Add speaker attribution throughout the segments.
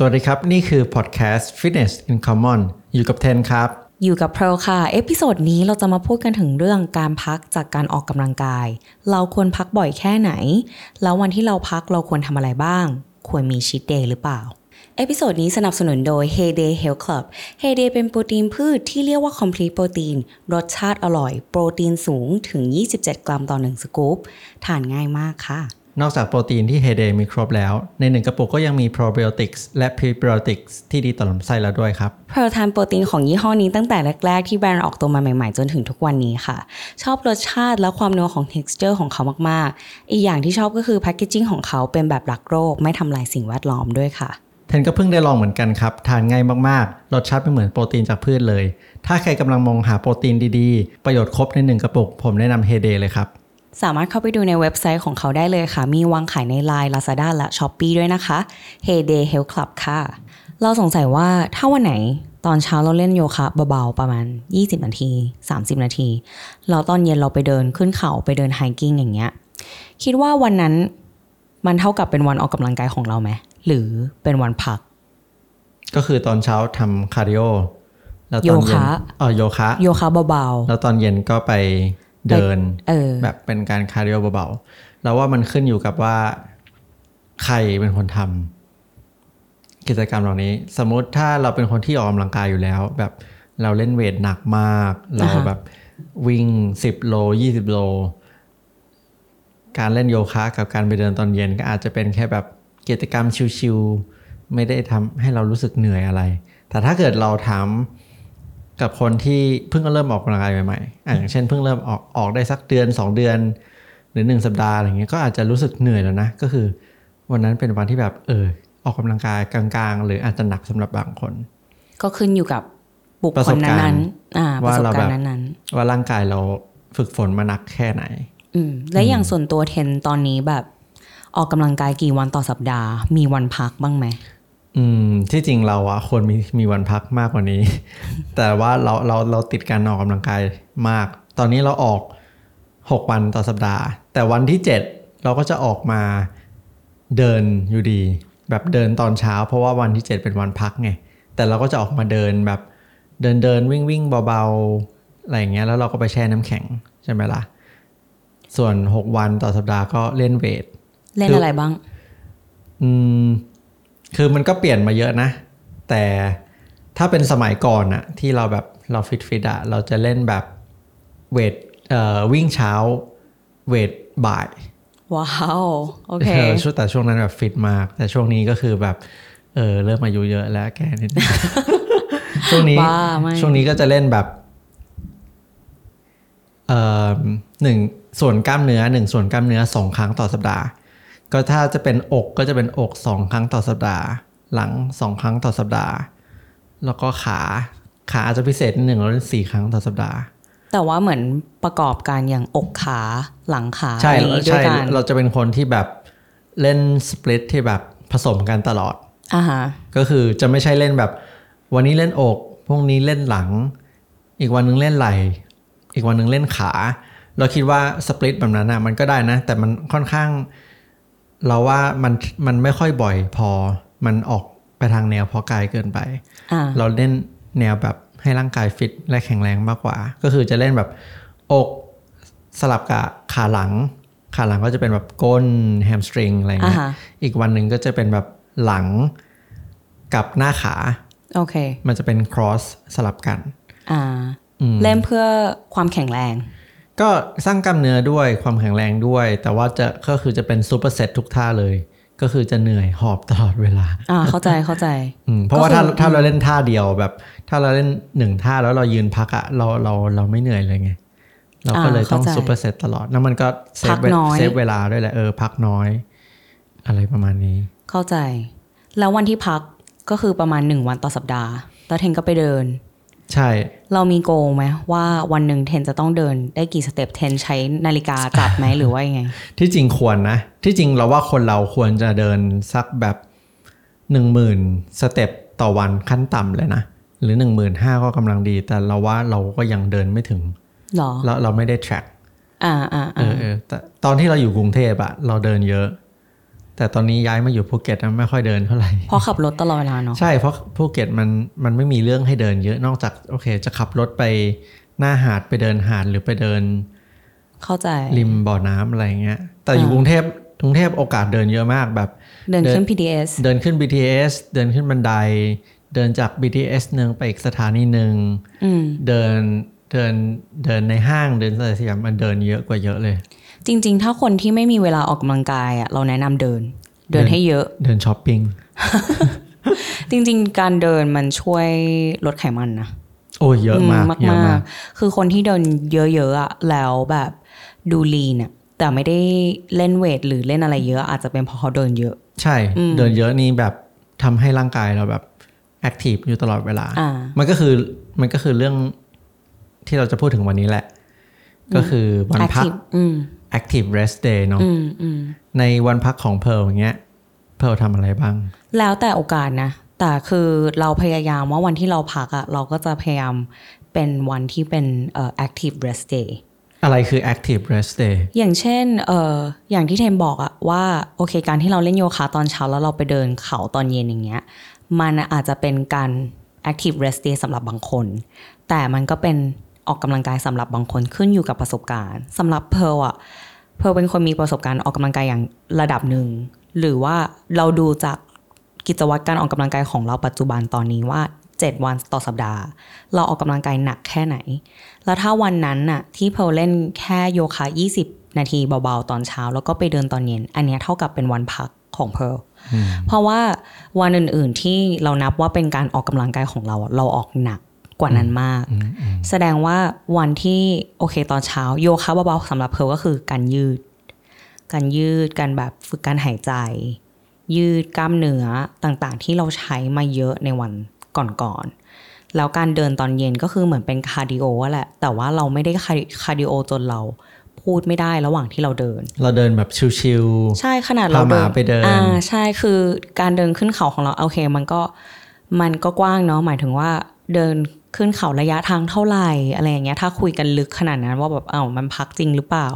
Speaker 1: สวัสดีครับ นี่คือพอดแคสต์ Fitness in Common อยู่กับเทนครับ
Speaker 2: อยู่กับเพรค่ะ episode นี้เราจะมาพูดกันถึงเรื่องการพักจากการออกกำลังกาย เราควรพักบ่อยแค่ไหน แล้ววันที่เราพักเราควรทำอะไรบ้าง ควรมี cheat day หรือเปล่า episode นี้สนับสนุนโดย Heyday Health Club Heyday เป็นโปรตีนพืชที่เรียกว่า Complete Protein รสชาติอร่อย โปรตีนสูงถึง 27 กรัมต่อ 1 สกู๊ปทานง่ายมากค่ะ
Speaker 1: นอกจากโปรตีนที่ Heyday มีครบแล้ว ในหนึ่งกระปุกก็ยังมี probiotics และ prebiotics ที่ดีต่อลำไส้แล้วด้วยครับ
Speaker 2: เพร์ทานโปรตีนของยี่ห้อนี้ตั้งแต่แรก ๆ ที่แบรนด์ออกตัวมาใหม่ ๆ จนถึงทุกวันนี้ค่ะ ชอบรสชาติและความนัวของ texture ของเขามากๆ อีกอย่างที่ชอบก็คือแพคเกจิ้งของเขาเป็นแบบรักโรค ไม่ทำลายสิ่งแวดล้อมด้วยค่ะ
Speaker 1: เทนก็เพิ่งได้ลองเหมือนกันครับ ทานง่ายมากๆ รสชาติไม่เหมือนโปรตีนจากพืชเลย ถ้าใครกำลังมองหาโปรตีนดีๆ ประโยชน์ครบในหนึ่งกระปุก ผมแนะนำ Heyday เลยครับ
Speaker 2: สามารถเข้าไปดูในเว็บไซต์ของเขาได้เลยค่ะ มีวางขายใน Line Lazada และ Shopee ด้วยนะคะ Heyday Health Club ค่ะ เราสงสัยว่าถ้าวันไหนตอนเช้าเราเล่นโยคะเบาๆประมาณ 20 นาที 30 นาทีแล้วตอนเย็นเราไปเดินขึ้นเขาไปเดิน hiking อย่างเงี้ย คิดว่าวันนั้นมันเท่ากับเป็นวันออกกำลังกายของเราไหม หรือเป็นวันพัก
Speaker 1: ก็คือตอนเช้าทำ cardio แล้วตอนเย็น
Speaker 2: โยคะ
Speaker 1: เออโยคะ
Speaker 2: โยคะเบา
Speaker 1: แล้วตอนเย็นก็ไป เดิน
Speaker 2: ๆเออ
Speaker 1: แบบเป็นการ cardio เบาๆแล้วว่ามันขึ้นอยู่กับว่า ใครเป็นคนทำกิจกรรมเหล่านี้ สมมุติถ้าเราเป็นคนที่ออกกำลังกายอยู่แล้ว แบบเราเล่น weight หนักมาก เรา
Speaker 2: อ่าฮะ
Speaker 1: แบบวิ่งสิบโลยี่สิบโล การเล่นโยคะกับการไปเดินตอนเย็นก็อาจจะเป็นแค่แบบกิจกรรม chill ๆไม่ได้ทำให้เรารู้สึกเหนื่อยอะไร แต่ถ้าเกิดเราถาม กับคนที่เพิ่งเริ่มออกกำลังกายใหม่ๆอะอย่างเช่นเพิ่งเริ่มออกออกได้สักเดือน 2 เดือน หรือ 1 สัปดาห์อะไรเงี้ยก็อาจจะรู้สึกเหนื่อยแล้วนะ ก็คือ วันนั้นเป็นวันที่แบบเออออกกำลังกายกลางๆ หรืออาจจะหนักสำหรับบางคน
Speaker 2: ก็ขึ้นอยู่กับบุค
Speaker 1: ประ
Speaker 2: ค
Speaker 1: ส
Speaker 2: ล
Speaker 1: บการณ์
Speaker 2: นั้นๆอ่าประสบ
Speaker 1: ว่าเรา
Speaker 2: การณ์
Speaker 1: แบบ
Speaker 2: นั้นๆ
Speaker 1: ว่าร่างกายเราฝึกฝนมาหนักแค่ไหน
Speaker 2: อืมและอย่างส่วนตัวเทนตอนนี้แบบ ออกกำลังกายกี่วันต่อสัปดาห์ มีวันพักบ้างไหม
Speaker 1: อืมที่จริงเราอะควรมีมีวันพักมากกว่านี้ แต่ว่าเราเราเราติดการออกกำลังกายมาก ตอนนี้เราออก 6 วันต่อสัปดาห์ แต่วันที่ 7 เราก็จะออกมาเดินอยู่ดี แบบเดินตอนเช้า เพราะว่าวันที่ 7 เป็นวันพักไงแต่เราก็จะออกมาเดินแบบเดินเดินวิ่งวิ่งเบาๆอะไรอย่างเงี้ยแล้วเราก็ไปแช่น้ำแข็งใช่ไหมล่ะส่วน 6 วันต่อสัปดาห์ก็เล่น weight
Speaker 2: เล่น
Speaker 1: คืออะ
Speaker 2: ไรบ้าง
Speaker 1: อืม คือมันก็เปลี่ยนมาเยอะนะ แต่ถ้าเป็นสมัยก่อนอะที่เราแบบเราฟิตฟิตอะเราจะเล่นแบบ weight เอ่อวิ่งเช้า weight บ่าย
Speaker 2: wow โอเคเอ
Speaker 1: อช่วงแต่ช่วงนั้นแบบฟิตมาก แต่ช่วงนี้ก็คือแบบเออเริ่มอายุเยอะแล้วแกนิดนึงช่วงนี้
Speaker 2: บ้าไม่
Speaker 1: ช่วงนี้ก็จะเล่นแบบเอ่อหนึ่งส่วนกล้ามเนื้อหนึ่งส่วนกล้ามเนื้อสองครั้งต่อสัปดาห์ ก็ถ้าจะเป็นอกก็จะเป็นอกสองครั้งต่อสัปดาห์ หลังสองครั้งต่อสัปดาห์ แล้วก็ขาขาอาจจะพิเศษนิดหนึ่งเราเล่นสี่ครั้งต่อสัปดาห์
Speaker 2: แต่ว่าเหมือนประกอบการอย่างอกขาหลังขา
Speaker 1: ใช่
Speaker 2: อะไรอย่างงี้ด้ว
Speaker 1: ใช่
Speaker 2: ยกัน
Speaker 1: เราจะเป็นคนที่แบบเล่นสปลิตที่แบบผสมกันตลอด
Speaker 2: อ่าฮะ
Speaker 1: ก็คือจะไม่ใช่เล่นแบบ วันนี้เล่นอกพรุ่งนี้เล่นหลัง อีกวันนึงเล่นไหล่อีกวันนึงเล่นขา เราคิดว่าสปลิตแบบนั้นนะมันก็ได้นะ แต่มันค่อนข้าง เราว่ามันมันไม่ค่อยบ่อยพอมันออกไปทางแนวพอกายเกินไป
Speaker 2: อ่า
Speaker 1: เราเล่นแนวแบบให้ร่างกายฟิตและแข็งแรงมากกว่า ก็คือจะเล่นแบบอกสลับกับขาหลัง ขาหลังก็จะเป็นแบบก้นแฮมสตริงอะไร
Speaker 2: อ่า
Speaker 1: เงี้ย
Speaker 2: ฮะ
Speaker 1: อีกวันหนึ่งก็จะเป็นแบบหลังกับหน้าขา
Speaker 2: โอเค
Speaker 1: มันจะเป็น cross สลับกัน
Speaker 2: อ่า
Speaker 1: อืม
Speaker 2: เล่นเพื่อความแข็งแรง
Speaker 1: ก็สร้างกล้ามเนื้อด้วยความแข็งแรงด้วย แต่ว่าจะก็คือจะเป็นซูเปอร์เซตทุกท่าเลย ก็คือจะเหนื่อยหอบตลอดเวลา
Speaker 2: อ่าเข้าใจเข้าใจ
Speaker 1: อืมเพราะว่า
Speaker 2: ก็คือ
Speaker 1: ถ้าถ้า
Speaker 2: อืม
Speaker 1: เราเล่นท่าเดียวแบบ ถ้าเราเล่นหนึ่งท่าแล้วเรายืนพักอะเราเราเราไม่เหนื่อยเลยไงเราก็เลยต้อง
Speaker 2: เข้าใจ
Speaker 1: ซูเปอร์เซตตลอดแล้วมันก็
Speaker 2: พักน้อย
Speaker 1: save เวลาด้วยแหละเออพักน้อย อะไรประมาณนี้
Speaker 2: เข้าใจ แล้ววันที่พักก็คือประมาณหนึ่งวันต่อสัปดาห์ แล้วเทนก็ไปเดิน
Speaker 1: ใช่
Speaker 2: เรามี goal ไหมว่าวันหนึ่งเทนจะต้องเดินได้กี่ step เทนใช้นาฬิกาจับไหมหรือว่ายังไง
Speaker 1: ที่จริงควรนะ ที่จริงเราว่าคนเราควรจะเดินสักแบบหนึ่งหมื่น step ต่อวันขั้นต่ำเลยนะ หรือหนึ่งหมื่นห้าก็กำลังดี แต่เราว่าเราก็ยังเดินไม่ถึง
Speaker 2: หรอ
Speaker 1: เราเราไม่ได้ track
Speaker 2: อ่าอ่า
Speaker 1: เอ
Speaker 2: อ่า
Speaker 1: อเออแต่ตอนที่เราอยู่กรุงเทพอะเราเดินเยอะ แแต่ตอนนี้ย้ายมาอยู่ภูเก็ตนะไม่ค่อยเดินเท่าไหร่
Speaker 2: เพราะขับรถตลอดเวลาเนาะ
Speaker 1: ใช่เพราะภูเก็ตมันมันไม่มีเรื่องให้เดินเยอะนอกจากโอเค จะขับรถไปหน้าหาดไปเดินหาดหรือไปเดิน
Speaker 2: เข้าใจ
Speaker 1: ริมบ่อน้ำอะไรเงี้ย แต่อยู่
Speaker 2: อ่าก
Speaker 1: รุงเทพกรุงเทพโอกาสเดินเยอะมากแบบ
Speaker 2: เดินขึ้น
Speaker 1: เดิน
Speaker 2: PDS
Speaker 1: เดินขึ้น BTS เดินขึ้นบันได เดินจาก BTS หนึ่งไปอีกสถานีหนึ่ง
Speaker 2: อืม
Speaker 1: เดินเดินเดินในห้างเดินอะไรสยามมันเดินเยอะกว่าเยอะเลย
Speaker 2: จริง ๆ ถ้าคนที่ไม่มีเวลาออกกำลังกายอะเราแนะนำเดินเดิน
Speaker 1: เดิน
Speaker 2: ให้เยอะ
Speaker 1: เดินช้อปปิ้ง
Speaker 2: จริง ๆ การเดินมันช่วยลดไขมันนะ
Speaker 1: โอ้ยเยอะมาก
Speaker 2: มาก
Speaker 1: เยอะ
Speaker 2: มามา
Speaker 1: กก
Speaker 2: คือคนที่เดินเยอะๆอะแล้วแบบดูลีนอะแต่ไม่ได้เล่นเวทหรือเล่นอะไรเยอะ อาจจะเป็นเพราะเขาเดินเยอะ
Speaker 1: ใช่ เดินเยอะนี่แบบทำให้ร่างกายเราแบบแอคทีฟอยู่ตลอดเวลา
Speaker 2: อ่า
Speaker 1: มันก็คือมันก็คือเรื่องที่เราจะพูดถึงวันนี้แหละ ก็คือวันพัก
Speaker 2: active อืม
Speaker 1: active rest day เนาะ
Speaker 2: อืมอืม
Speaker 1: ในวันพักของเพร์ลอย่างเงี้ยเพร์ลทำอะไรบ้าง
Speaker 2: แล้วแต่โอกาสนะ แต่คือเราพยายามว่าวันที่เราพักอะเราก็จะพยายามเป็นวันที่เป็นเอ่อ active rest day
Speaker 1: อะไรคือ active rest day
Speaker 2: อย่างเช่นเอ่ออย่างที่เทมบอกอะว่าโอเค การที่เราเล่นโยคะตอนเช้าแล้วเราไปเดินเขาตอนเย็นอย่างเงี้ย มันอาจจะเป็นการ active rest day สำหรับบางคน แต่มันก็เป็น ออกกำลังกายสำหรับบางคนขึ้นอยู่กับประสบการณ์สำหรับเพร์ลอะเพร์ลเป็นคนมีประสบการณ์ออกกำลังกายอย่างระดับหนึ่ง หรือว่าเราดูจากกิจวัตรการออกกำลังกายของเราปัจจุบันตอนนี้ว่า 7 วันต่อสัปดาห์ เราออกกำลังกายหนักแค่ไหน แล้วถ้าวันนั้นน่ะที่เพร์ลเล่นแค่โยคะ 20 นาทีเบาๆตอนเช้า แล้วก็ไปเดินตอนเย็น อันเนี้ยเท่ากับเป็นวันพักของเพร์ลเพราะว่าวันอื่นๆที่เรานับว่าเป็นการออกกำลังกายของเราอะเราออกหนัก กว่านั้นมาก แสดงว่าวันที่โอเคตอนเช้าโยคะเบาๆสำหรับเพร์ลก็คือการยืด การยืดการแบบฝึกการหายใจ ยืดกล้ามเนื้อต่างๆ ที่เราใช้มาเยอะในวันก่อนๆแล้วการเดินตอนเย็นก็คือเหมือนเป็น cardio อะแหละ แต่ว่าเราไม่ได้คาร์ cardio จนเราพูดไม่ได้ระหว่างที่เราเดิน
Speaker 1: เราเดินแบบ chill
Speaker 2: ใช่ขนาดเรา
Speaker 1: พาหมาไปเดิน
Speaker 2: อ่าใช่คือการเดินขึ้นเขาของเราโอเค มันก็มันก็กว้างเนาะหมายถึงว่าเดิน ขึ้นเขาระยะทางเท่าไหร่อะไรอย่างเงี้ยถ้าคุยกันลึกขนาดนั้นว่าแบบเอ้ามันพักจริงหรือเปล่า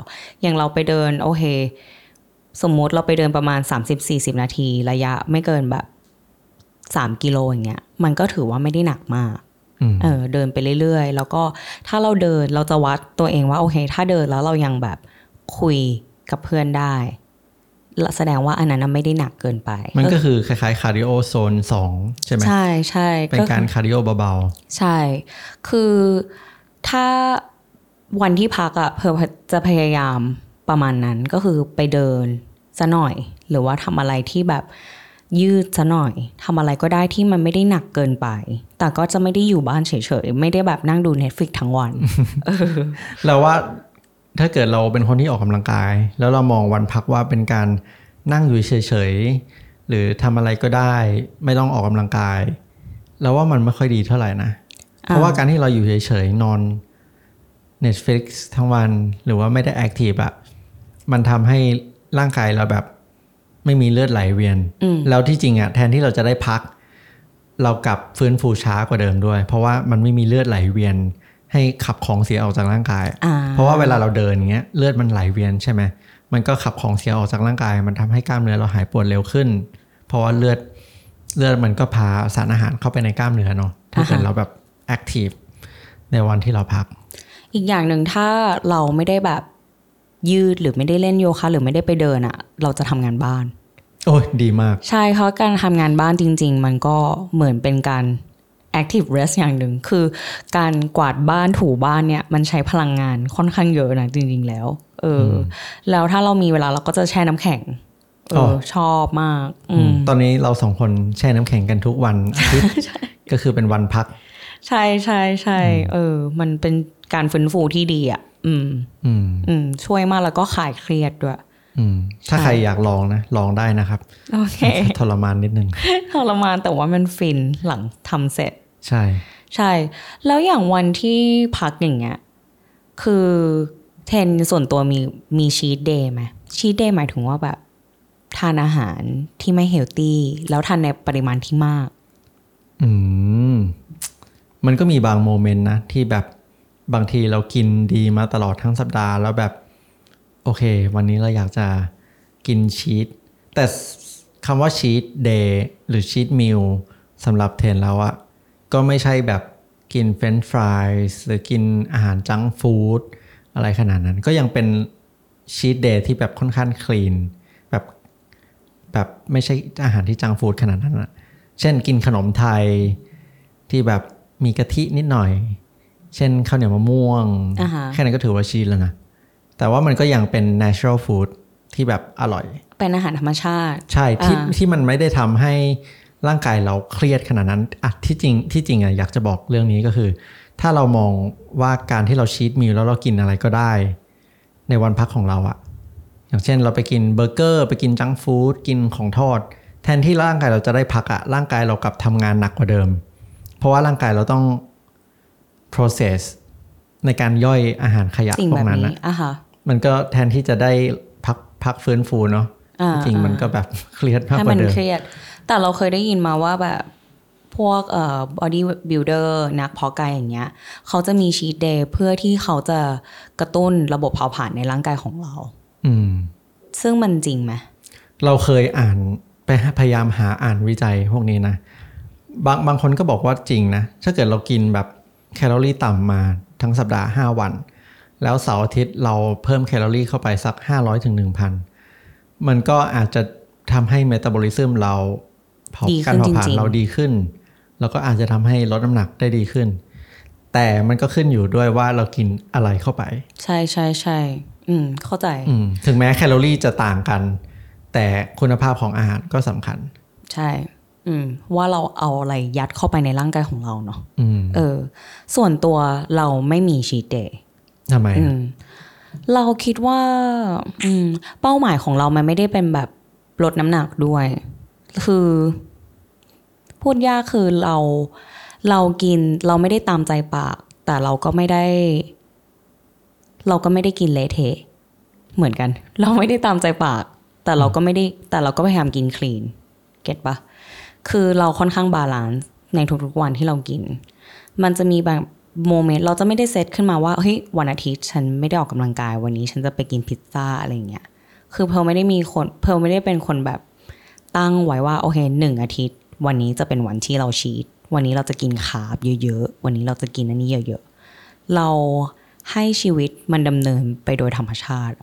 Speaker 2: อย่างเราไปเดินโอเคสมมุติเราไปเดินประมาณ 30-40 นาที ระยะไม่เกินแบบ 3 กิโลอย่างเงี้ยมันก็ถือว่าไม่ได้หนักมาก
Speaker 1: อืม
Speaker 2: เออเดินไปเรื่อยๆ แล้วก็ถ้าเราเดินเราจะวัดตัวเองว่าโอเค ถ้าเดินแล้วเรายังแบบคุยกับเพื่อนได้ แสดงว่าอันนั้นนะไม่ได้หนักเกินไป
Speaker 1: ๆมันก็คือคล้ายๆ cardio zone สองใช่ไหม
Speaker 2: ใช่ใช่
Speaker 1: เป็นการ cardio เบา
Speaker 2: ใช่ คือถ้าวันที่พักอะเพอจะพยายามประมาณนั้นก็คือไปเดินซะหน่อย หรือว่าทำอะไรที่แบบยืดซะหน่อยทำอะไรก็ได้ที่มันไม่ได้หนักเกินไป แต่ก็จะไม่ได้อยู่บ้านเฉยๆ ไม่ได้แบบนั่งดู Netflix ทั้งวัน
Speaker 1: ๆเราว่า ถ้าเกิดเราเป็นคนที่ออกกำลังกาย แล้วเรามองวันพักว่าเป็นการนั่งอยู่เฉยๆหรือทำอะไรก็ได้ ไม่ต้องออกกำลังกายเราว่ามันไม่ค่อยดีเท่าไหร่นะ เพราะว่าการที่เราอยู่เฉยๆนอน Netflix ทั้งวันหรือว่าไม่ได้แอคทีฟอะมันทำให้ร่างกายเราแบบไม่มีเลือดไหลเวียน แล้วที่จริงอะแทนที่เราจะได้พัก เรากลับฟื้นฟูช้ากว่าเดิมด้วย เพราะว่ามันไม่มีเลือดไหลเวียน ให้ขับของเสียออกจากร่างกาย
Speaker 2: อ่า
Speaker 1: เพราะว่าเวลาเราเดินอย่างเงี้ยเลือดมันไหลเวียนใช่ไหมมันก็ขับของเสียออกจากร่างกาย มันทำให้กล้ามเนื้อเราหายปวดเร็วขึ้น เพราะว่าเลือดเลือดมันก็พาสารอาหารเข้าไปในกล้ามเนื้อเนาะถ้าเกิดเราแบบแอคทีฟในวันที่เราพัก
Speaker 2: อีกอย่างหนึ่งถ้าเราไม่ได้แบบยืดหรือไม่ได้เล่นโยคะ หรือไม่ได้ไปเดินอะเราจะทำงานบ้าน
Speaker 1: โอ้ยดีมาก
Speaker 2: ใช่เพราะการทำงานบ้านจริง ๆ มันก็เหมือนเป็นการ active rest อย่างหนึ่งคือการกวาดบ้านถูบ้านเนี่ยมันใช้พลังงานค่อนข้างเยอะนะจริง ๆ แล้วเอออแล้วถ้าเรามีเวลาเราก็จะแช่น้ำแข็งเอออชอบมากอืม
Speaker 1: ตอนนี้เราสองคนแช่น้ำแข็งกันทุกวันอาทิตย์ก็คือเป็นวันพัก
Speaker 2: ใช่ใช่ใช่เออ มันเป็นการฟื้นฟูที่ดีอะอืม
Speaker 1: อืม
Speaker 2: อืม ช่วยมากแล้วก็คลายเครียดด้วย
Speaker 1: อืมถ้าใครอยากลองนะ ลองได้นะครับ
Speaker 2: โอเค
Speaker 1: ทรมานนิดนึง
Speaker 2: ทรมานแต่ว่ามันฟินหลังทำเสร็จ
Speaker 1: ใช่
Speaker 2: ใช่ แล้วอย่างวันที่พักอย่างเงี้ย คือเทนส่วนตัวมีมีชีตเดย์ไหมชีตเดย์หมายถึงว่าแบบ ทานอาหารที่ไม่เฮลตี้ แล้วทานในปริมาณที่มาก
Speaker 1: อืม มันก็มีบางโมเมนต์นะ ที่แบบบางทีเรากินดีมาตลอดทั้งสัปดาห์แล้วแบบ โอเค วันนี้เราอยากจะกินชีสแต่คำว่า cheat day หรือ cheat meal สำหรับเทนแล้วอะ ก็ไม่ใช่แบบกินเฟรนช์ฟรายหรือกินอาหาร junk food อะไรขนาดนั้น ก็ยังเป็น cheat day ที่แบบค่อนข้าง clean แบบแบบไม่ใช่อาหารที่ junk food ขนาดนั้นอะเช่นกินขนมไทยที่แบบมีกะทินิดหน่อย เช่นข้าวเหนียวมะม่วง
Speaker 2: อ่าฮะ
Speaker 1: แค่นั้นก็ถือว่า cheat แล้วนะ แต่ว่ามันก็ยังเป็น natural food ที่แบบอร่อย
Speaker 2: เป็นอาหารธรรมชาติ
Speaker 1: ใช่ ที่
Speaker 2: อ่า
Speaker 1: ที่มันไม่ได้ทำให้ ร่างกายเราเครียดขนาดนั้นอะที่จริงที่จริงอะอยากจะบอกเรื่องนี้ก็คือ ถ้าเรามองว่าการที่เราชีตมิลแล้วเรากินอะไรก็ได้ ในวันพักของเราอะอย่างเช่นเราไปกินเบอร์เกอร์ ไปกินจังก์ฟู้ดกินของทอด แทนที่ร่างกายเราจะได้พักอะร่างกายเรากลับทำงานหนักกว่าเดิม เพราะว่าร่างกายเราต้อง process ในการย่อยอาหารขยะ
Speaker 2: สิ่ง
Speaker 1: พว
Speaker 2: แบ
Speaker 1: ก
Speaker 2: บ
Speaker 1: นั้น
Speaker 2: นี้
Speaker 1: อะ
Speaker 2: อะค่ะ
Speaker 1: มันก็แทนที่จะได้พักพักฟื้นฟูเนาะ
Speaker 2: อ่า
Speaker 1: จริงๆมันก็แบบเครียดมาก
Speaker 2: ให้
Speaker 1: ก
Speaker 2: มั
Speaker 1: ว่านเดิม
Speaker 2: เครียด แต่เราเคยได้ยินมาว่าแบบพวกเอ่อ body builder นักเพาะกายอย่างเงี้ยเขาจะมีชีตเดย์เพื่อที่เขาจะกระตุ้นระบบเผาผลาญในร่างกายของเรา
Speaker 1: อืม
Speaker 2: ซึ่งมันจริงไหม
Speaker 1: เราเคยอ่านไปพยายามหาอ่านวิจัยพวกนี้นะ บางบางคนก็บอกว่าจริงนะ ถ้าเกิดเรากินแบบแคลอรี่ต่ำมาทั้งสัปดาห์ 5 วัน แล้วเสาร์อาทิตย์เราเพิ่มแคลอรี่เข้าไปสัก 500ถึง1,000มันก็อาจจะทำให้เมตาบอลิซึมเรา เผา
Speaker 2: ดี
Speaker 1: การ
Speaker 2: ขึ้น
Speaker 1: เผา
Speaker 2: จ
Speaker 1: ผลาญ
Speaker 2: ริง
Speaker 1: เราดีขึ้น แล้วก็อาจจะทำให้ลดน้ำหนักได้ดีขึ้น แต่มันก็ขึ้นอยู่ด้วยว่าเรากินอะไรเข้าไป
Speaker 2: ๆใช่ใช่ใช่อืม เข้าใจ
Speaker 1: อืมถึงแม้แคลอรี่จะต่างกัน แต่คุณภาพของอาหารก็สำคัญ
Speaker 2: ใช่ อืม ว่าเราเอาอะไรยัดเข้าไปในร่างกายของเราเนาะ
Speaker 1: อืม
Speaker 2: เออ ส่วนตัวเราไม่มีชีตเดย์
Speaker 1: ทำไม
Speaker 2: อื
Speaker 1: อะ
Speaker 2: มเราคิดว่า อืม เป้าหมายของเรามันไม่ได้เป็นแบบลดน้ำหนักด้วย คือพูดยากคือเราเรากินเราไม่ได้ตามใจปาก แต่เราก็ไม่ได้ เราก็ไม่ได้กินเละเทะเหมือนกัน เราไม่ได้ตามใจปาก แต่เราก็ไม่ได้แต่เราก็พยายามกิน clean get ปะคือเราค่อนข้าง balance ในทุกๆวันที่เรากิน มันจะมีแบบ moment เราจะไม่ได้เซตขึ้นมาว่าเฮ้ยวันอาทิตย์ฉันไม่ได้ออกกำลังกายวันนี้ ฉันจะไปกินพิซซ่าอะไรเงี้ยคือเพลไม่ได้มีคนเพลไม่ได้เป็นคนแบบ ตั้งไว้ว่าโอเคหนึ่งอาทิตย์ วันนี้จะเป็นวันที่เรา cheat วันนี้เราจะกิน carb เยอะๆ วันนี้เราจะกินอันนี้เยอะๆ เราให้ชีวิตมันดำเนินไปโดยธรรมชาติ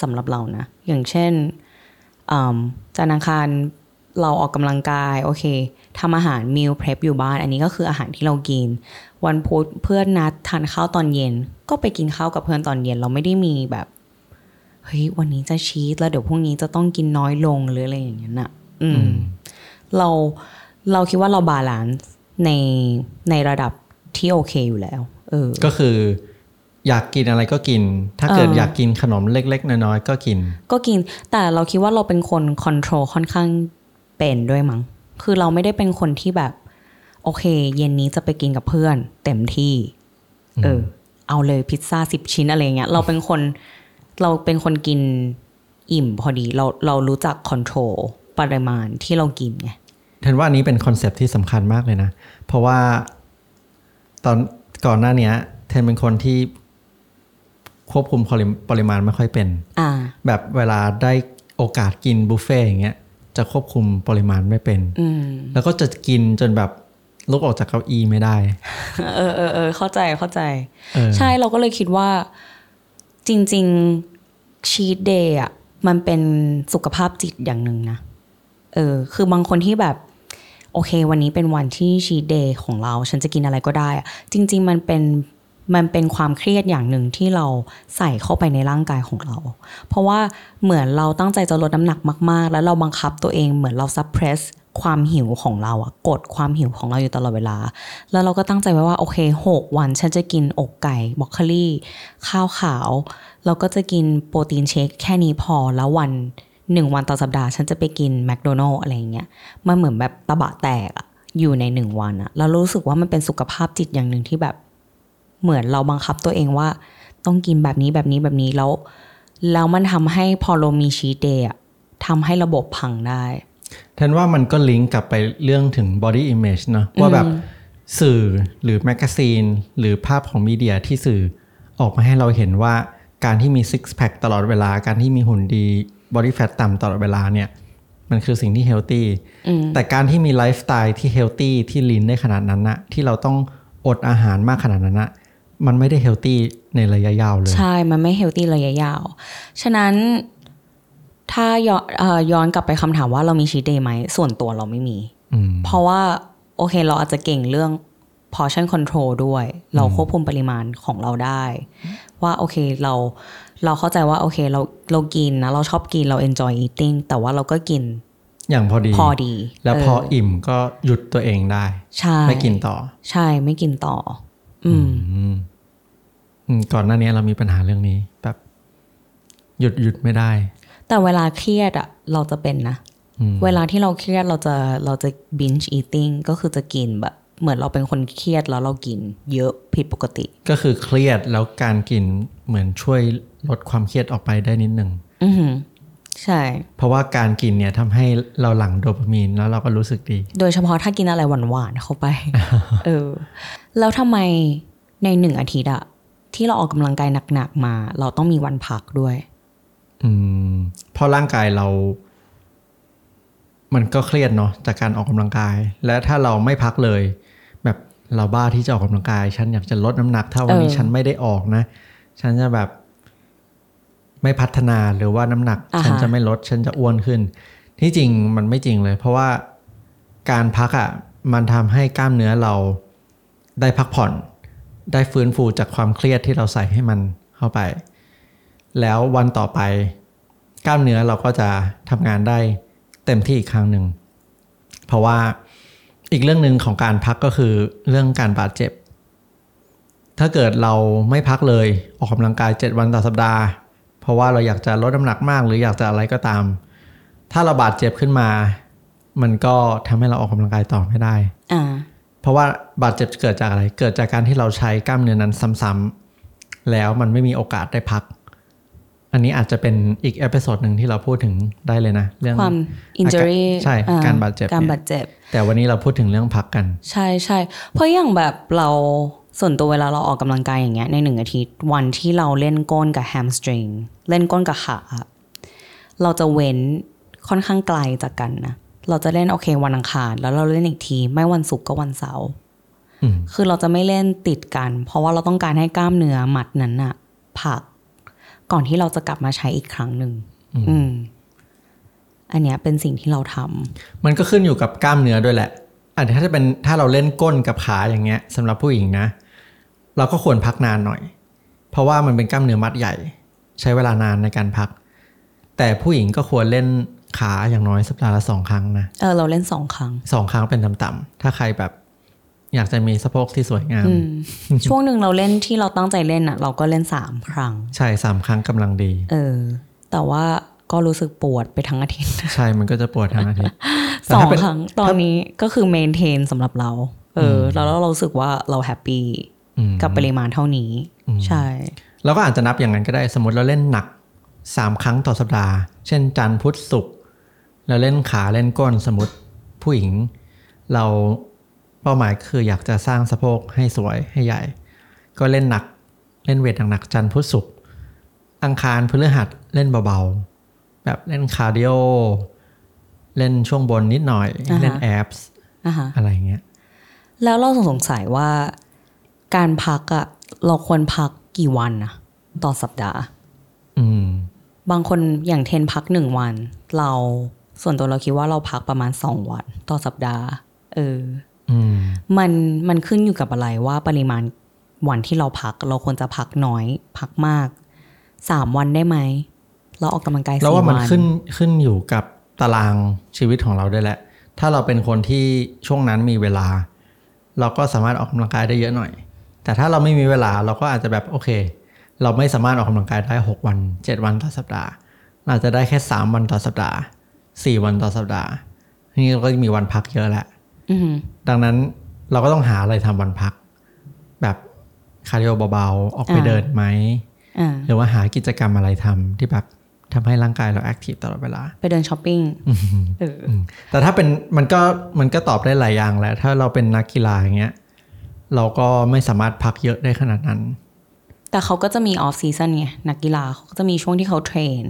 Speaker 2: สำหรับเรานะ อย่างเช่นอืมจันทร์อังคารเราออกกำลังกายโอเคทำอาหาร meal prep อยู่บ้าน อันนี้ก็คืออาหารที่เรากิน วันพุธเพื่อนนัดทานข้าวตอนเย็น ก็ไปกินข้าวกับเพื่อนตอนเย็น เราไม่ได้มีแบบ เฮ้ยวันนี้จะ cheat แล้วเดี๋ยวพรุ่งนี้จะต้องกินน้อยลงหรืออะไรอย่างนั้นอะ อืม เราเราคิดว่าเรา balanceในในระดับที่โอเคอยู่แล้ว เออ
Speaker 1: ก็คือ อยากกินอะไรก็กิน ถ้าเกิด
Speaker 2: เออ
Speaker 1: อ
Speaker 2: อ
Speaker 1: ยากกินขนมเล็ก ๆ น้อยๆก็กิน
Speaker 2: ก็กิน แต่เราคิดว่าเราเป็นคน control ค่อนข้างเป็นด้วยมั้ง คือเราไม่ได้เป็นคนที่แบบ โอเค เย็นนี้จะไปกินกับเพื่อน เต็มที่ เออ เอาเลยพิซซ่าสิบชิ้นอะไรเงี้ย เราเป็นคน เราเป็นคนกินอิ่มพอดีเราเรารู้จัก controlปริมาณที่เรากินไง
Speaker 1: เห็นว่าอันนี้เป็น concept ที่สำคัญมากเลยนะ เพราะว่าตอนก่อนหน้าเนี้ยเทนเป็นคนที่ควบคุมปริปริมาณไม่ค่อยเป็น
Speaker 2: อ่า
Speaker 1: แบบเวลาได้โอกาสกินบุฟเฟ่ต์อย่างเงี้ย จะควบคุมปริมาณไม่เป็น
Speaker 2: อืม
Speaker 1: แล้วก็จะกินจนแบบลุกออกจากเก้าอี้ไม่ได้
Speaker 2: เออเออเออเข้าใจเข้าใจ
Speaker 1: เออ
Speaker 2: ใช่เราก็เลยคิดว่า จริงๆชีตเดย์อะมันเป็นสุขภาพจิตอย่างหนึ่งนะ เออ คือบางคนที่แบบ โอเค วันนี้เป็นวันที่ชีตเดย์ของเรา ฉันจะกินอะไรก็ได้อะจริง ๆ มันเป็นมันเป็นความเครียดอย่างหนึ่งที่เราใส่เข้าไปในร่างกายของเรา เพราะว่าเหมือนเราตั้งใจจะลดน้ำหนักมาก ๆ แล้วเราบังคับตัวเองเหมือนเราซับเพรส ความหิวของเราอะกดความหิวของเราอยู่ตลอดเวลา แล้วเราก็ตั้งใจไว้ว่าโอเคหกวันฉันจะกินอกไก่บรอกโคลี่ข้าวขาว เราก็จะกินโปรตีนเชคแค่นี้พอแล้ววันหนึ่งวันต่อสัปดาห์ฉันจะไปกินแมคโดนัลล์อะไรเงี้ยมันเหมือนแบบตะบะแตกอะอยู่ในหนึ่งวันอะแล้วรู้สึกว่ามันเป็นสุขภาพจิตอย่างหนึ่งที่แบบ เหมือนเราบังคับตัวเองว่า ต้องกินแบบนี้แบบนี้แบบนี้แล้วแล้วมันทำให้พอเรามีชีตเดย์อะทำให้ระบบพังได้
Speaker 1: แทนว่ามันก็ลิงก์กลับไปเรื่องถึง body image เนอะว่าแบบสื่อหรือ magazine หรือภาพของ media ที่สื่อออกมาให้เราเห็นว่าการที่มี six pack ตลอดเวลา การที่มีหุ่นดี body fat ต่ำตลอดเวลาเนี่ย มันคือสิ่งที่ healthy
Speaker 2: อืม
Speaker 1: แต่การที่มีไลฟ์สไตล์ที่ healthy ที่ lean ได้ขนาดนั้นนะที่เราต้องอดอาหารมากขนาดนั้นนะมันไม่ได้ healthy ในระยะยาวเลย
Speaker 2: ใช่ มันไม่ healthy ระยะยาว ฉะนั้น ถ้าย้อนเอ่อย้อนกลับไปคำถามว่าเรามีชีตเดย์ไหม ส่วนตัวเราไม่มี
Speaker 1: อืม
Speaker 2: เพราะว่าโอเคเราอาจจะเก่งเรื่อง portion control ด้วย เราควบคุมปริมาณของเราได้ ว่าโอเคเราเราเข้าใจว่าโอเคเราเรากินนะเราชอบกินเรา enjoy eating แต่ว่าเราก็กิน
Speaker 1: อย่างพอดี
Speaker 2: พอดี
Speaker 1: แล้วพอ
Speaker 2: เอิ่
Speaker 1: มก็หยุดตัวเองได้
Speaker 2: ใช่
Speaker 1: ไม่กินต่อ
Speaker 2: ใช่ไม่กินต่ออืม
Speaker 1: อืมอืมก่อนหน้านี้เรามีปัญหาเรื่องนี้แบบ หยุดหยุดไม่ได้
Speaker 2: แต่เวลาเครียดอะเราจะเป็นนะ
Speaker 1: อืม
Speaker 2: เวลาที่เราเครียดเราจะเราจะ binge eating ก็คือจะกินแบบ เหมือนเราเป็นคนเครียดแล้วเรากิน เยอะผิดปกติ
Speaker 1: ก็คือเครียดแล้วการกินเหมือนช่วยลดความเครียดออกไปได้นิดหนึ่ง
Speaker 2: อือหือใช่
Speaker 1: เพราะว่าการกินเนี่ยทำให้เราหลั่งโดปามีนแล้วเราก็รู้สึกดี
Speaker 2: โดยเฉพาะถ้ากินอะไรหวานๆเข้าไป เออ แล้วทำไมในหนึ่งอาทิตย์อะที่เราออกกำลังกายหนักๆมา เราต้องมีวันพักด้วย
Speaker 1: อืมเพราะร่างกายเรา มันก็เครียดเนาะจากการออกกำลังกาย และถ้าเราไม่พักเลย แบบเราบ้าที่จะออกกำลังกาย ฉันอยากจะลดน้ำหนัก ถ้าวันนี้
Speaker 2: เออ
Speaker 1: ฉันไม่ได้ออกนะ ฉันจะแบบไม่พัฒนาหรือว่าน้ำหนัก
Speaker 2: อ่าฮะ
Speaker 1: ฉันจะไม่ลด ฉันจะอ้วนขึ้น ที่จริงมันไม่จริงเลย เพราะว่าการพักอะ่ะมันทำให้กล้ามเนื้อเราได้พักผ่อน ได้ฟื้นฟูจากความเครียดที่เราใส่ให้มันเข้าไป แล้ววันต่อไป กล้ามเนื้อเราก็จะทำงานได้เต็มที่อีกครั้งหนึ่ง เพราะว่าอีกเรื่องหนึ่งของการพักก็คือเรื่องการบาดเจ็บ ถ้าเกิดเราไม่พักเลยออกกำลังกาย 7 วันต่อสัปดาห์ เพราะว่าเราอยากจะลดน้ำหนักมาก หรืออยากจะอะไรก็ตาม ถ้าเราบาดเจ็บขึ้นมา มันก็ทำให้เราออกกำลังกายต่อไม่ได้
Speaker 2: อ่า
Speaker 1: เพราะว่าบาดเจ็บเกิดจากอะไร เกิดจากการที่เราใช้กล้ามเนื้อนั้นซ้ำๆแล้วมันไม่มีโอกาสได้พัก อันนี้อาจจะเป็นอีก episode หนึ่งที่เราพูดถึงได้เลยนะ เรื่อง
Speaker 2: ความ injury
Speaker 1: ใช่
Speaker 2: อ่
Speaker 1: การบาดเจ็บ
Speaker 2: การ
Speaker 1: เนี่ย
Speaker 2: บาดเจ็บ
Speaker 1: แต่วันนี้เราพูดถึงเรื่องพักกัน
Speaker 2: ใช่ใช่เพราะอย่างแบบเราส่วนตัวเวลาเราออกกำลังกายอย่างเงี้ยในหนึ่งอาทิตย์วันที่เราเล่นก้นกับแฮมสตริงเล่นก้นกับขาอะเราจะเว้นค่อนข้างไกลจากกันนะเราจะเล่นโอเควันอังคาร แล้วเราเล่นอีกที ไม่วันศุกร์ก็วันเสาร์
Speaker 1: อืม
Speaker 2: คือเราจะไม่เล่นติดกัน เพราะว่าเราต้องการให้กล้ามเนื้อหมัดนั้นอะพัก ก่อนที่เราจะกลับมาใช้อีกครั้งหนึ่งอืม อันเนี้ยเป็นสิ่งที่เราทำ
Speaker 1: มันก็ขึ้นอยู่กับกล้ามเนื้อด้วยแหละอันถ้าจะเป็นถ้าเราเล่นก้นกับขาอย่างเงี้ยสำหรับผู้หญิงนะ เราก็ควรพักนานหน่อย เพราะว่ามันเป็นกล้ามเนื้อมัดใหญ่ ใช้เวลานานในการพัก แต่ผู้หญิงก็ควรเล่นขาอย่างน้อยสัปดาห์ละสองครั้งนะ
Speaker 2: เออเราเล่นสองครั้ง
Speaker 1: สองครั้งเป็นต่ำๆถ้าใครแบบ อยากจะมีสะโพกที่สวยงาม
Speaker 2: อืมช่วงหนึ่งเราเล่นที่เราตั้งใจเล่นอะ เราก็เล่นสามครั้ง
Speaker 1: ใช่สามครั้งกำลังดี
Speaker 2: เออ แต่ว่าก็รู้สึกปวดไปทั้งอาทิตย์
Speaker 1: ใช่มันก็จะปวดทั้งอาทิตย์แต่
Speaker 2: สอง
Speaker 1: ถ้าเป็น
Speaker 2: ครั้งตอนนี้ก็คือ maintainสำหรับเรา เออ แล้วเรารู้สึกว่าเรา happy
Speaker 1: อืม
Speaker 2: กับปริมาณเท่านี้ ใช่
Speaker 1: เราก็อาจจะนับอย่างนั้นก็ได้สมมติเราเล่นหนักสามครั้งต่อสัปดาห์ เช่นจันทร์พุธศุกร์เราเล่นขาเล่นก้นสมมติผู้หญิง เรา เป้าหมายคืออยากจะสร้างสะโพกให้สวยให้ใหญ่ ก็เล่นหนักเล่น weight หนักๆจันทร์พุธศุกร์อังคารพฤหัสเล่นเบาๆ แบบเล่น cardio เล่นช่วงบนนิดหน่อย
Speaker 2: อ่าฮะ
Speaker 1: เล่น abs อะ
Speaker 2: ฮะ
Speaker 1: อะไรเงี้ย
Speaker 2: แล้วเราสงสัยว่าการพักอะเราควรพักกี่วันนะต่อสัปดาห์
Speaker 1: อืม
Speaker 2: บางคนอย่างเทนพักหนึ่งวัน เราส่วนตัวเราคิดว่าเราพักประมาณสองวันต่อสัปดาห์ เออ
Speaker 1: อื ม
Speaker 2: มันมันขึ้นอยู่กับอะไรว่าปริมาณวันที่เราพัก เราควรจะพักน้อย พักมากสามวันได้ไหมเราออกกำลังกาย
Speaker 1: แล้ว
Speaker 2: สี่
Speaker 1: ว่ามัน
Speaker 2: วัน
Speaker 1: ขึ้นขึ้นอยู่กับตารางชีวิตของเราด้วยแหละ ถ้าเราเป็นคนที่ช่วงนั้นมีเวลา เราก็สามารถออกกำลังกายได้เยอะหน่อย แต่ถ้าเราไม่มีเวลาเราก็อาจจะแบบโอเค เราไม่สามารถออกกำลังกายได้ 6 วัน 7 วันต่อสัปดาห์เราอาจจะได้แค่ 3 วันต่อสัปดาห์ 4 วันต่อสัปดาห์นี่เราก็จะมีวันพักเยอะแหละ
Speaker 2: อือหือ
Speaker 1: ดังนั้นเราก็ต้องหาอะไรทำวันพัก แบบ cardio เบาๆ ออกไปเดินไหม
Speaker 2: อ่า
Speaker 1: หรือว่าหากิจกรรมอะไรทำที่แบบทำให้ร่างกายเรา active ตลอดเวลา
Speaker 2: ไปเดินช้อปปิ้งเออ
Speaker 1: แต่ถ้าเป็นมันก็มันก็ตอบได้หลายอย่างแหละถ้าเราเป็นนักกีฬาอย่างเงี้ยเราก็ไม่สามารถพักเยอะได้ขนาดนั้น
Speaker 2: แต่เขาก็จะมี off season ไงนักกีฬาเขาก็จะมีช่วงที่เขา train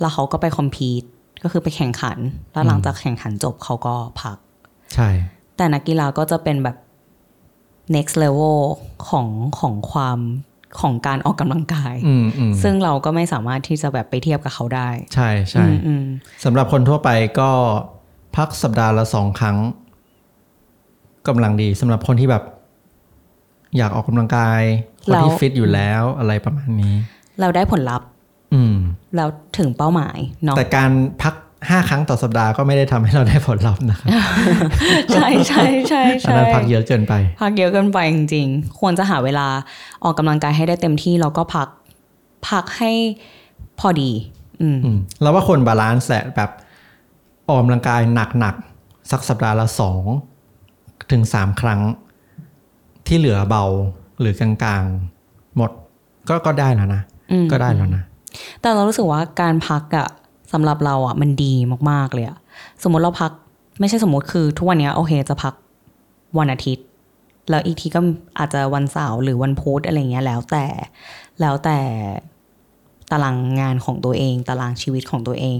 Speaker 2: แล้วเขาก็ไป competeก็คือไปแข่งขัน แล้วหลังจากแข่งขันจบเขาก็พัก
Speaker 1: ใช่
Speaker 2: แต่นักกีฬาก็จะเป็นแบบ next level ของของความของการออกกำลังกาย
Speaker 1: อืมอืม
Speaker 2: ซึ่งเราก็ไม่สามารถที่จะแบบไปเทียบกับเขาได้
Speaker 1: ใช่ใช่
Speaker 2: อืมอืม
Speaker 1: สำหรับคนทั่วไปก็พักสัปดาห์ละสองครั้งกำลังดีสำหรับคนที่แบบ อยากออกกำลังกาย คนที่ฟิตอยู่แล้วอะไรประมาณนี้
Speaker 2: เราได้ผลลัพธ์
Speaker 1: อืม
Speaker 2: เราถึงเป้าหมายเนาะ
Speaker 1: แต่การพัก ห้าครั้งต่อสัปดาห์ก็ไม่ได้ทำให้เราได้ผลลัพธ์นะครับ
Speaker 2: ใช่ใช่ใช่
Speaker 1: อัน
Speaker 2: ใช่
Speaker 1: นั้นพักเยอะเกินไป
Speaker 2: พักเยอะเกินไปจริงๆ ควรจะหาเวลาออกกำลังกายให้ได้เต็มที่แล้วก็พักพักให้พอดีอืม
Speaker 1: อืมเราว่าควร balance แหละแบบออกกำลังกายหนักๆสักสัปดาห์ละสองถึงสามครั้ง ที่เหลือเบาหรือกลางๆ หมดก็ก็ได้แล้วนะ
Speaker 2: อืม
Speaker 1: ก็ได้แล้วนะ
Speaker 2: แต่เรารู้สึกว่าการพักอะ สำหรับเราอะมันดีมากๆเลยอะสมมติเราพักไม่ใช่สมมติคือทุกวันเนี้ยโอเคจะพักวันอาทิตย์ แล้วอีกทีก็อาจจะวันเสาร์หรือวันพุธอะไรเงี้ยแล้วแต่แล้วแต่ตารางงานของตัวเอง ตารางชีวิตของตัวเอง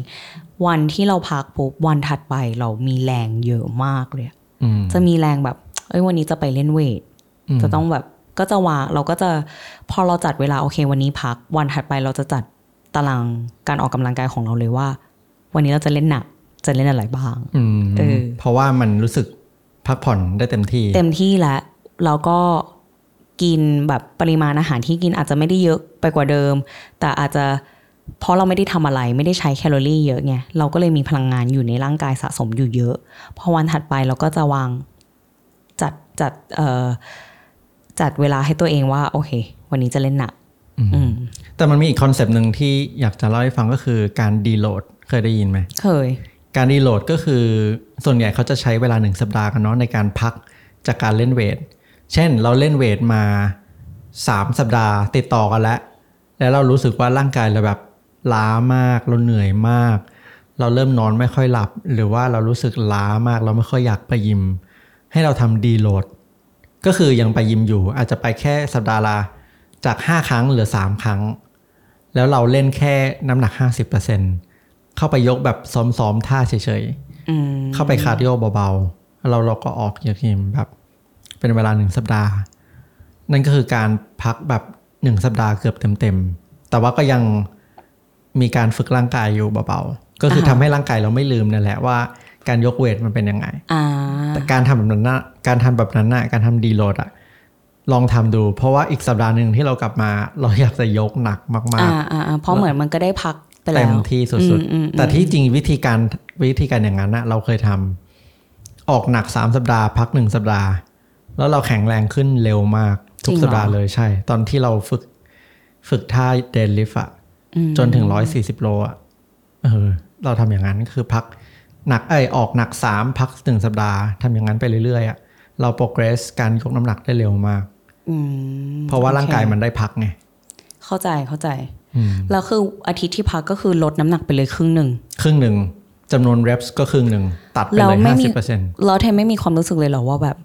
Speaker 2: วันที่เราพักปุ๊บวันถัดไปเรามีแรงเยอะมากเลยอะ
Speaker 1: อืม
Speaker 2: จะมีแรงแบบ เอ้ยวันนี้จะไปเล่นเวท
Speaker 1: อืม
Speaker 2: จะต้องแบบก็จะวางเราก็จะพอเราจัดเวลาโอเค วันนี้พัก วันถัดไปเราจะจัด ตารางการออกกำลังกายของเราเลยว่า วันนี้เราจะเล่นหนักจะเล่นอะไรบ้าง
Speaker 1: อืม
Speaker 2: เออ
Speaker 1: เพราะว่ามันรู้สึกพักผ่อนได้เต็มที่
Speaker 2: เต็มที่แล้วแล้วก็กินแบบปริมาณอาหารที่กินอาจจะไม่ได้เยอะไปกว่าเดิม แต่อาจจะเพราะเราไม่ได้ทำอะไรไม่ได้ใช้แคลอรี่เยอะไงเราก็เลยมีพลังงานอยู่ในร่างกายสะสมอยู่เยอะพอวันถัดไปเราก็จะวางจัดจัดเอ่อจัดเวลาให้ตัวเองว่า โอเค วันนี้จะเล่นหนักอืม
Speaker 1: แต่มันมีอีกคอนเซปต์หนึ่งที่อยากจะเล่าให้ฟังก็คือการดีโหลดเคยได้ยินไหม
Speaker 2: เคย
Speaker 1: การดีโหลดก็คือส่วนใหญ่เขาจะใช้เวลาหนึ่งสัปดาห์กันเนาะในการพักจากการเล่นเวท เช่นเราเล่นเวทมา 3 สัปดาห์ติดต่อกันแล้ว แล้วเรารู้สึกว่าร่างกายเราแบบล้ามากเราเหนื่อยมาก เราเริ่มนอนไม่ค่อยหลับ หรือว่าเรารู้สึกล้ามากเราไม่ค่อยอยากไปยิม ให้เราทำ deload ก็คือยังไปยิมอยู่อาจจะไปแค่สัปดาห์ละจาก 5 ครั้งเหลือ 3 ครั้ง แล้วเราเล่นแค่น้ำหนัก 50%เข้าไปยกแบบซ้อมๆท่าเฉยๆ
Speaker 2: อืม
Speaker 1: เข้าไป cardio เบาๆแล้วเราเราก็ออกจากยิมแบบ เป็นเวลาหนึ่งสัปดาห์ นั่นก็คือการพักแบบหนึ่งสัปดาห์เกือบเต็มๆ แต่ว่าก็ยังมีการฝึกร่างกายอยู่เบาๆ ก็คือทำให้ร่างกายเราไม่ลืมนั่นแหละว่าการยกเวทมันเป็นยังไง
Speaker 2: อ่า
Speaker 1: แต่การทำแบบนั้นนะการทำแบบนั้นนะการทำดีโหลดอะ ลองทำดู เพราะว่าอีกสัปดาห์หนึ่งที่เรากลับมา เราอยากจะยกหนักมาก
Speaker 2: อ่าอ่าอ่าเพราะเหมือนมันก็ได้พักไป
Speaker 1: ๆ
Speaker 2: แล้ว
Speaker 1: เต็มที่สุด
Speaker 2: อืมอืม
Speaker 1: ๆแต่ที่จริงวิธีการวิธีการอย่างนั้นนะเราเคยทำออกหนักสามสัปดาห์ พักหนึ่งสัปดาห์ แล้วเราแข็งแรงขึ้นเร็วมาก ทุกสัปดาห์เลยใช่ ตอนที่เราฝึกฝึกท่าเดนลิฟอะจนถึงร้อยสี่สิบโลอะเออ เราทำอย่างนั้นคือพักหนักเอ้ยออกหนักสามพักหนึ่งสัปดาห์ทำอย่างนั้นไปเรื่อยๆอะเราโปรเกรสการยกน้ำหนักได้เร็วมาก
Speaker 2: อืม
Speaker 1: เพราะว่าร่างกายมันได้พักไง
Speaker 2: เข้าใจเข้าใจ
Speaker 1: อืม
Speaker 2: แล้วคืออาทิตย์ที่พักก็คือลดน้ำหนักไปเลยครึ่งหนึ่ง
Speaker 1: ครึ่งหนึ่งจำนวน reps ก็ครึ่งหนึ่ง ตัดไป
Speaker 2: เรา
Speaker 1: เลย
Speaker 2: ไม่
Speaker 1: ห้า
Speaker 2: มี
Speaker 1: สิบเปอร์เซ็นต์
Speaker 2: แล้วเทมไม่มีความรู้สึกเลยเหรอว่าแบบ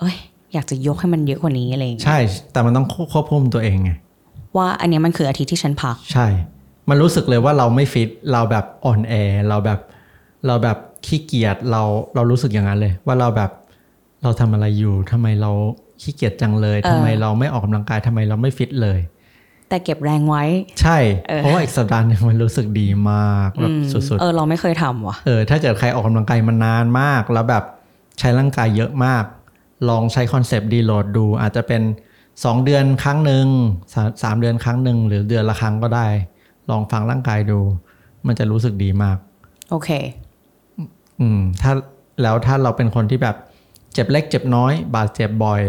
Speaker 2: เอ้ย อยากจะยกให้มันเยอะกว่านี้อะไรอย่างเงี้ย
Speaker 1: ใช่ แต่มันต้องควบคุมตัวเองไง
Speaker 2: ว่าอันเนี้ยมันคืออาทิตย์ที่ฉันพัก
Speaker 1: ใช่ มันรู้สึกเลยว่าเราไม่ฟิต เราแบบอ่อนแอ เราแบบ เราแบบขี้เกียจ เรา เรารู้สึกอย่างนั้นเลย ว่าเราแบบ เราทำอะไรอยู่ทำไมเรา ขี้เกียจจังเลย
Speaker 2: เออ
Speaker 1: ทำไมเราไม่ออกกำลังกายทำไมเราไม่ฟิตเลย
Speaker 2: แต่เก็บแรงไว้
Speaker 1: ใช่
Speaker 2: เออ
Speaker 1: เพราะว่าอีกสัปดาห์หนึ่งมันรู้สึกดีมากแบบ
Speaker 2: อืม
Speaker 1: สุด
Speaker 2: เออเราไม่เคยทำว่ะ
Speaker 1: ๆเออถ้าเกิดใครออกกำลังกายมานานมาก แล้วแบบใช้ร่างกายเยอะมาก ลองใช้ concept deload ดู อาจจะเป็น 2 เดือนครั้งหนึ่งสาสามเดือนครั้งหนึ่งหรือเดือนละครั้งก็ได้ ลองฟังร่างกายดู มันจะรู้สึกดีมาก
Speaker 2: โอเค
Speaker 1: อืมถ้าแล้วถ้าเราเป็นคนที่แบบ เจ็บเล็กเจ็บน้อย บาดเจ็บบ่อย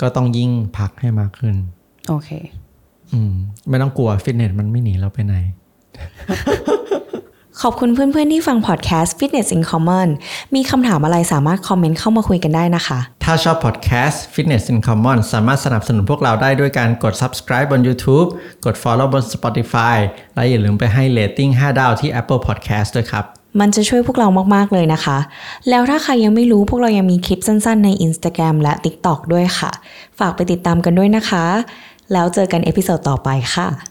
Speaker 1: ก็ต้องยิ่งพักให้มากขึ้น
Speaker 2: โอเค
Speaker 1: อืม ไม่ต้องกลัวฟิตเนสมันไม่หนีเราไปไหน
Speaker 2: ขอบคุณเพื่อนๆที่ฟังพอดแคสต์ Fitness in Common มีคำถามอะไรสามารถคอมเมนต์เข้ามาคุยกันได้นะคะ
Speaker 1: ถ้าชอบพอดแคสต์ Fitness in Common สามารถสนับสนุนพวกเราได้ด้วยการกด subscribe บน YouTube กด follow บน Spotify และอย่าลืมไปให้ rating 5 ดาวที่ Apple Podcast ด้วยครับ
Speaker 2: มันจะช่วยพวกเรามาก ๆ เลยนะคะ แล้วถ้าใครยังไม่รู้พวกเรายังมีคลิปสั้น ๆ ใน Instagram และ TikTok ด้วยค่ะ ฝากไปติดตามกันด้วยนะคะ แล้วเจอกัน episode ต่อไปค่ะ